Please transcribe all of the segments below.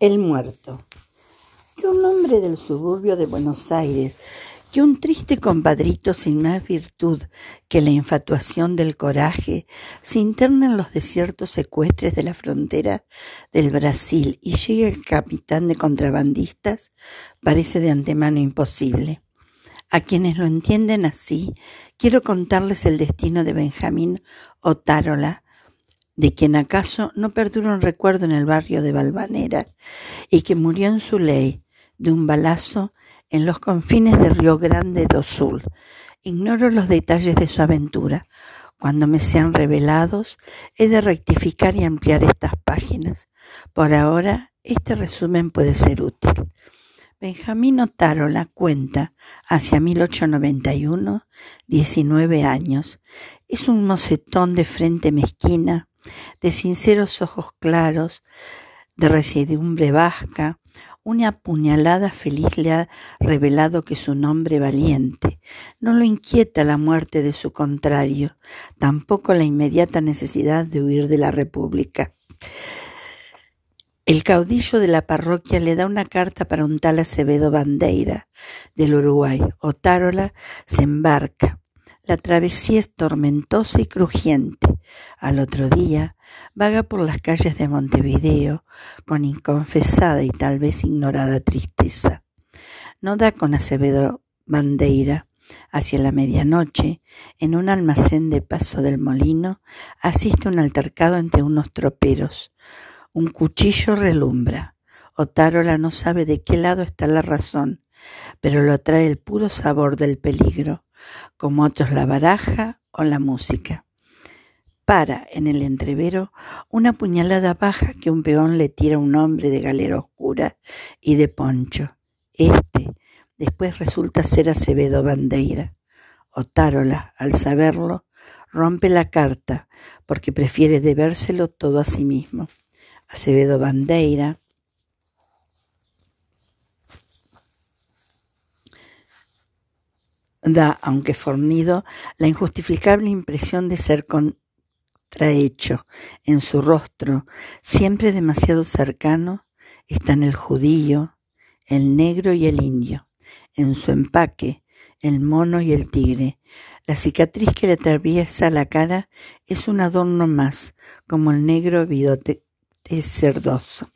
El muerto. Que un hombre del suburbio de Buenos Aires, que un triste compadrito sin más virtud que la infatuación del coraje, se interna en los desiertos secuestres de la frontera del Brasil y llegue el capitán de contrabandistas, parece de antemano imposible. A quienes lo entienden así, quiero contarles el destino de Benjamín Otárola, de quien acaso no perdura un recuerdo en el barrio de Valvanera y que murió en su ley de un balazo en los confines de Río Grande do Sul. Ignoro los detalles de su aventura. Cuando me sean revelados, he de rectificar y ampliar estas páginas. Por ahora, este resumen puede ser útil. Benjamín Otárola cuenta, hacia 1891, 19 años. Es un mocetón de frente mezquina, de sinceros ojos claros, de residumbre vasca, una puñalada feliz le ha revelado que su nombre valiente. No lo inquieta la muerte de su contrario, tampoco la inmediata necesidad de huir de la República. El caudillo de la parroquia le da una carta para un tal Acevedo Bandeira del Uruguay. Otárola se embarca. La travesía es tormentosa y crujiente. Al otro día, vaga por las calles de Montevideo con inconfesada y tal vez ignorada tristeza. No da con Acevedo Bandeira. Hacia la medianoche, en un almacén de Paso del Molino, asiste un altercado entre unos troperos. Un cuchillo relumbra. Otárola no sabe de qué lado está la razón, pero lo atrae el puro sabor del peligro como otros la baraja o la música. Para en el entrevero una puñalada baja que un peón le tira a un hombre de galera oscura y de poncho. Este después resulta ser Acevedo Bandeira. Otárola, al saberlo, rompe la carta porque prefiere debérselo todo a sí mismo. Acevedo Bandeira da, aunque fornido, la injustificable impresión de ser contrahecho. En su rostro, siempre demasiado cercano, están el judío, el negro y el indio. En su empaque, el mono y el tigre. La cicatriz que le atraviesa la cara es un adorno más, como el negro bidote cerdoso.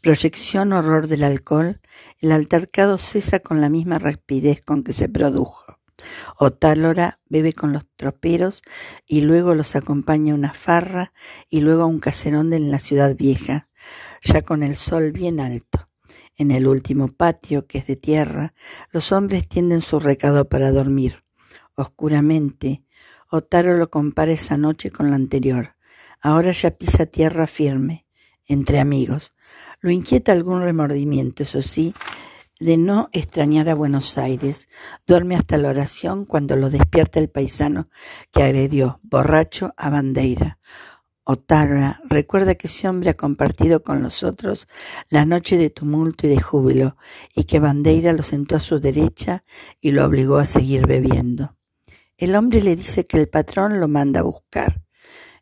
Proyección horror del alcohol, el altercado cesa con la misma rapidez con que se produjo. Otálora bebe con los troperos y luego los acompaña a una farra y luego a un caserón de la ciudad vieja, ya con el sol bien alto. En el último patio, que es de tierra, los hombres tienden su recado para dormir. Oscuramente, Otaro lo compara esa noche con la anterior. Ahora ya pisa tierra firme, entre amigos. Lo inquieta algún remordimiento, eso sí, de no extrañar a Buenos Aires. Duerme hasta la oración cuando lo despierta el paisano que agredió, borracho, a Bandeira. Otara recuerda que ese hombre ha compartido con los otros la noche de tumulto y de júbilo, y que Bandeira lo sentó a su derecha y lo obligó a seguir bebiendo. El hombre le dice que el patrón lo manda a buscar.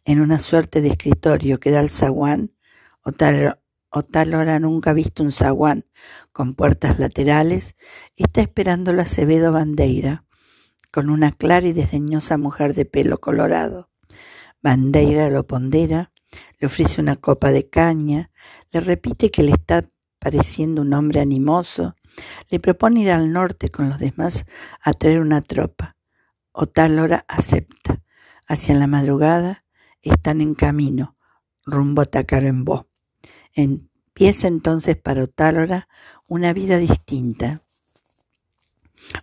En una suerte de escritorio que da al zaguán, Otaro o tal hora nunca ha visto un zaguán con puertas laterales, está esperando Acevedo Bandeira, con una clara y desdeñosa mujer de pelo colorado. Bandeira lo pondera, le ofrece una copa de caña, le repite que le está pareciendo un hombre animoso, le propone ir al norte con los demás a traer una tropa. O tal hora acepta. Hacia la madrugada están en camino, rumbo a Tacarembó. Empieza entonces para Otálora una vida distinta,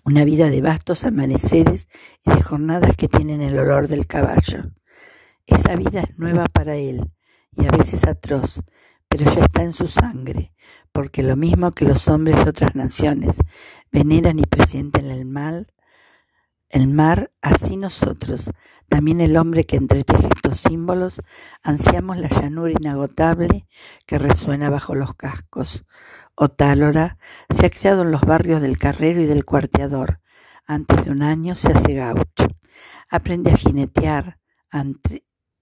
una vida de vastos amaneceres y de jornadas que tienen el olor del caballo. Esa vida es nueva para él y a veces atroz, pero ya está en su sangre, porque lo mismo que los hombres de otras naciones veneran y presienten el mal, el mar, así nosotros, también el hombre que entreteje estos símbolos, ansiamos la llanura inagotable que resuena bajo los cascos. Otálora se ha criado en los barrios del Carrero y del Cuarteador. Antes de un año se hace gaucho. Aprende a jinetear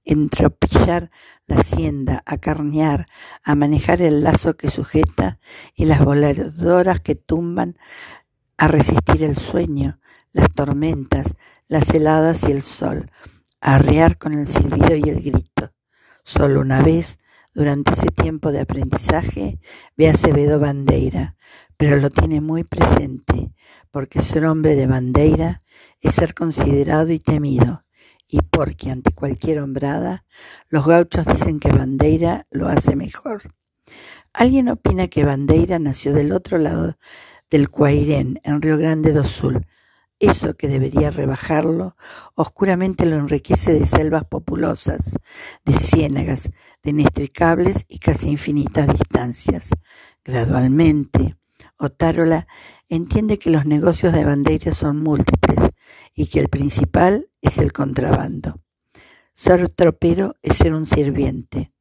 entropillar la hacienda, a carnear, a manejar el lazo que sujeta y las voladoras que tumban, a resistir el sueño, las tormentas, las heladas y el sol, arrear con el silbido y el grito. Solo una vez, durante ese tiempo de aprendizaje, ve a Acevedo Bandeira, pero lo tiene muy presente, porque ser hombre de bandeira es ser considerado y temido, y porque ante cualquier hombrada los gauchos dicen que Bandeira lo hace mejor. Alguien opina que Bandeira nació del otro lado del Cuairén, en Río Grande do Sul. Eso que debería rebajarlo, oscuramente lo enriquece de selvas populosas, de ciénagas, de inextricables y casi infinitas distancias. Gradualmente, Otárola entiende que los negocios de Bandeira son múltiples y que el principal es el contrabando. Ser tropero es ser un sirviente.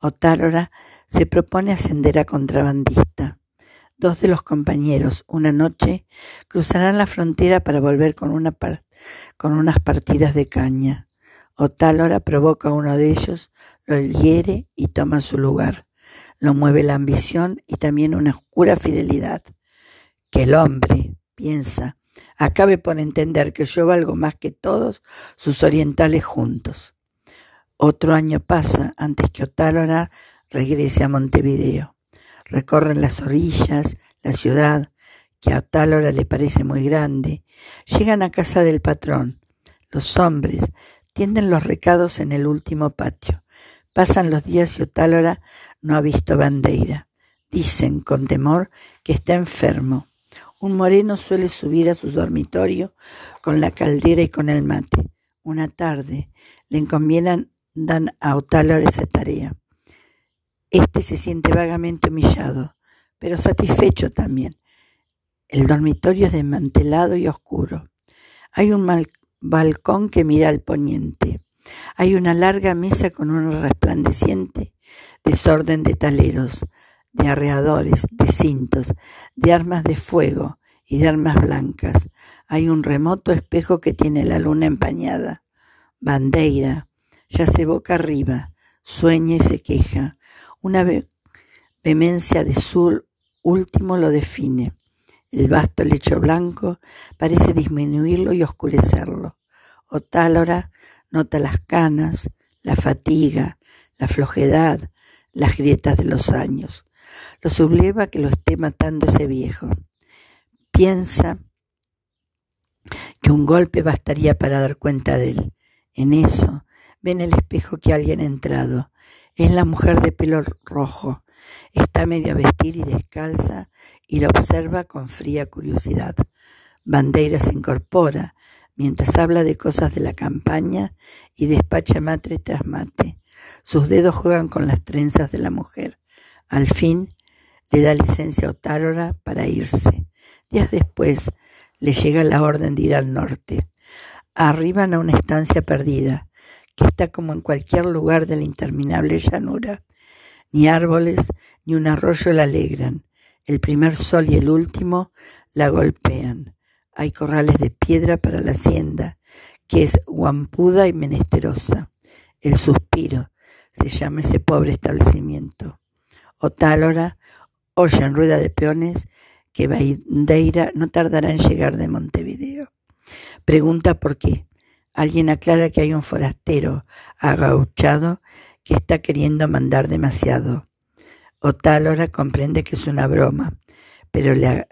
Otárola se propone ascender a contrabandista. Dos de los compañeros, una noche, cruzarán la frontera para volver con, una con unas partidas de caña. Otálora provoca a uno de ellos, lo hiere y toma su lugar. Lo mueve la ambición y también una oscura fidelidad. Que el hombre, piensa, acabe por entender que yo valgo más que todos sus orientales juntos. Otro año pasa antes que Otálora regrese a Montevideo. Recorren las orillas, la ciudad, que a Otálora le parece muy grande. Llegan a casa del patrón. Los hombres tienden los recados en el último patio. Pasan los días y Otálora no ha visto bandeira. Dicen con temor que está enfermo. Un moreno suele subir a su dormitorio con la caldera y con el mate. Una tarde le encomiendan a Otálora esa tarea. Este se siente vagamente humillado, pero satisfecho también. El dormitorio es desmantelado y oscuro. Hay un balcón que mira al poniente. Hay una larga mesa con un resplandeciente desorden de taleros de arreadores, de cintos, de armas de fuego y de armas blancas. Hay un remoto espejo que tiene la luna empañada. Bandeira, yace boca arriba, sueña y se queja. Una vehemencia de sur último lo define. El vasto lecho blanco parece disminuirlo y oscurecerlo. Otálora nota las canas, la fatiga, la flojedad, las grietas de los años. Lo subleva que lo esté matando ese viejo. Piensa que un golpe bastaría para dar cuenta de él. En eso, ve en el espejo que alguien ha entrado. Es la mujer de pelo rojo. Está medio a vestir y descalza y la observa con fría curiosidad. Bandeira se incorpora mientras habla de cosas de la campaña y despacha mate tras mate. Sus dedos juegan con las trenzas de la mujer. Al fin le da licencia a Otálora para irse. Días después le llega la orden de ir al norte. Arriban a una estancia perdida, que está como en cualquier lugar de la interminable llanura. Ni árboles ni un arroyo la alegran. El primer sol y el último la golpean. Hay corrales de piedra para la hacienda, que es guampuda y menesterosa. El suspiro se llama ese pobre establecimiento. Otálora oye en rueda de peones que Bandeira no tardará en llegar de Montevideo. Pregunta por qué. Alguien aclara que hay un forastero agauchado que está queriendo mandar demasiado. Otálora comprende que es una broma, pero le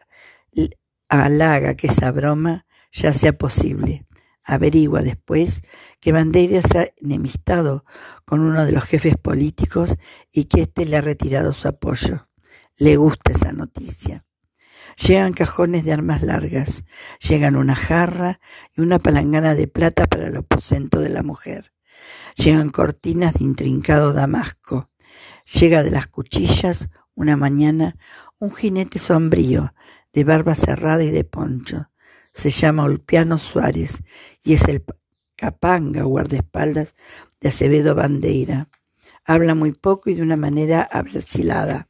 halaga que esa broma ya sea posible. Averigua después que Bandeira se ha enemistado con uno de los jefes políticos y que éste le ha retirado su apoyo. Le gusta esa noticia. Llegan cajones de armas largas, llegan una jarra y una palangana de plata para el aposento de la mujer. Llegan cortinas de intrincado damasco. Llega de las cuchillas una mañana un jinete sombrío, de barba cerrada y de poncho se llama Ulpiano Suárez y es el capanga guardaespaldas de Acevedo Bandeira. Habla muy poco y de una manera abracilada.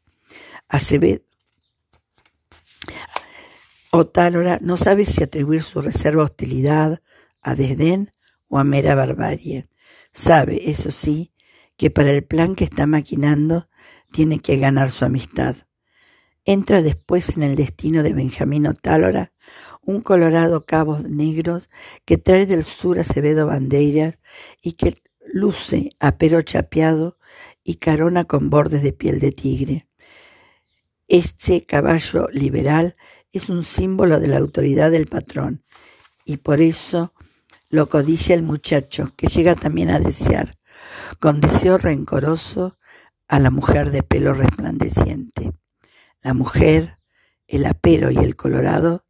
Acevedo Otálora no sabe si atribuir su reserva a hostilidad, a desdén o a mera barbarie. Sabe, eso sí, que para el plan que está maquinando tiene que ganar su amistad. Entra después en el destino de Benjamín Otálora, un colorado cabos negros que trae del sur Acevedo Bandeiras y que luce a pero chapeado y carona con bordes de piel de tigre. Este caballo liberal es un símbolo de la autoridad del patrón y por eso lo codicia el muchacho, que llega también a desear, con deseo rencoroso, a la mujer de pelo resplandeciente. La mujer, el apero y el colorado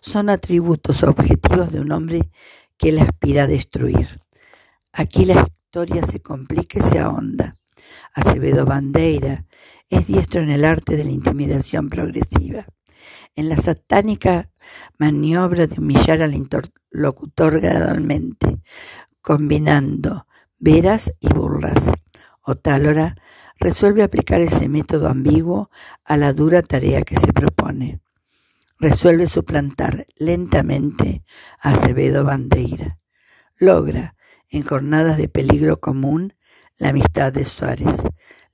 son atributos objetivos de un hombre que le aspira a destruir. Aquí la historia se complica y se ahonda. Acevedo Bandeira es diestro en el arte de la intimidación progresiva, en la satánica maniobra de humillar al interlocutor gradualmente, combinando veras y burlas. Otálora resuelve aplicar ese método ambiguo a la dura tarea que se propone. Resuelve suplantar lentamente a Acevedo Bandeira. Logra, en jornadas de peligro común, la amistad de Suárez.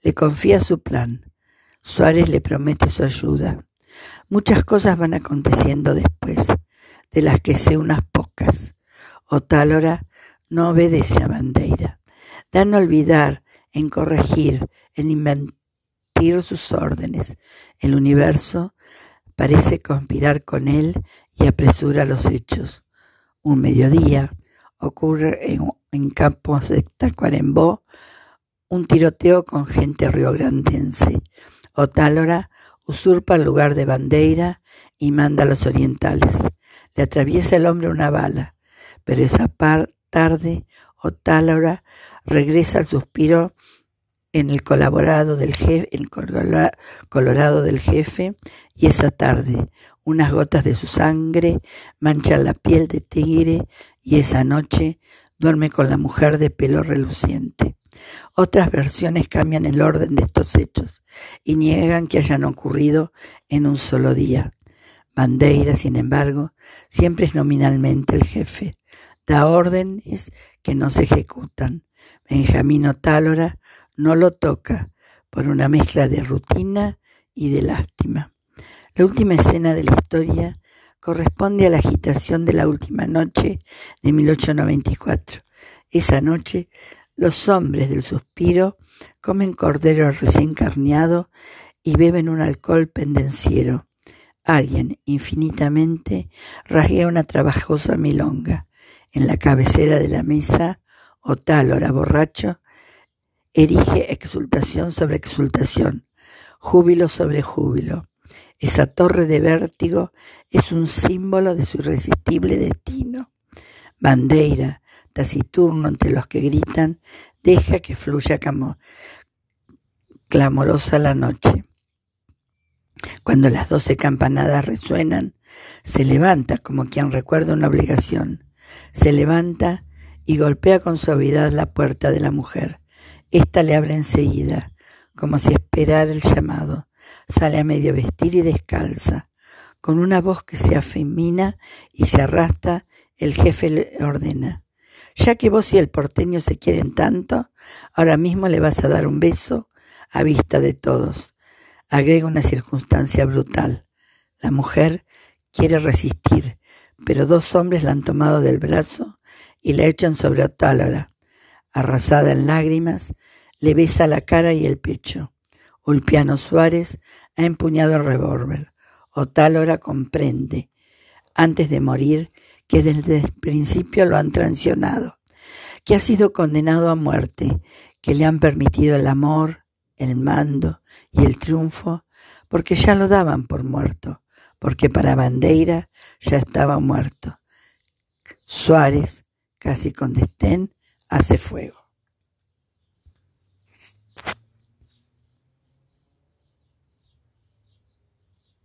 Le confía su plan. Suárez le promete su ayuda. Muchas cosas van aconteciendo después, de las que sé unas pocas. Otálora no obedece a Bandeira. Da en olvidar, en corregir, en inventir sus órdenes. El universo parece conspirar con él y apresura los hechos. Un mediodía ocurre en, en campos de Tacuarembó un tiroteo con gente riograndense. Otálora usurpa el lugar de Bandeira y manda a los orientales. Le atraviesa el hombre una bala, pero esa tarde Otálora regresa al suspiro en el colaborado del jefe, el colorado del jefe, y esa tarde unas gotas de su sangre manchan la piel de tigre y esa noche duerme con la mujer de pelo reluciente. Otras versiones cambian el orden de estos hechos y niegan que hayan ocurrido en un solo día. Bandeira, sin embargo, siempre es nominalmente el jefe. Da órdenes que no se ejecutan. Benjamín Otálora no lo toca por una mezcla de rutina y de lástima. La última escena de la historia corresponde a la agitación de la última noche de 1894. Esa noche los hombres del suspiro comen cordero recién carneado y beben un alcohol pendenciero. Alguien, infinitamente, rasguea una trabajosa milonga. En la cabecera de la mesa, Otálora, borracho, erige exultación sobre exultación, júbilo sobre júbilo. Esa torre de vértigo es un símbolo de su irresistible destino. Bandeira, taciturno entre los que gritan, deja que fluya clamorosa la noche. Cuando las doce campanadas resuenan, se levanta como quien recuerda una obligación. Se levanta y golpea con suavidad la puerta de la mujer. Esta le abre enseguida, como si esperara el llamado. Sale a medio vestir y descalza. Con una voz que se afemina y se arrastra, el jefe le ordena. Ya que vos y el porteño se quieren tanto, ahora mismo le vas a dar un beso a vista de todos. Agrega una circunstancia brutal. La mujer quiere resistir, pero dos hombres la han tomado del brazo y la echan sobre Otálora. Arrasada en lágrimas, le besa la cara y el pecho. Ulpiano Suárez ha empuñado el revólver. Otálora comprende, antes de morir, que desde el principio lo han traicionado, que ha sido condenado a muerte, que le han permitido el amor, el mando y el triunfo, porque ya lo daban por muerto, porque para Bandeira ya estaba muerto. Suárez, casi con destén, hace fuego.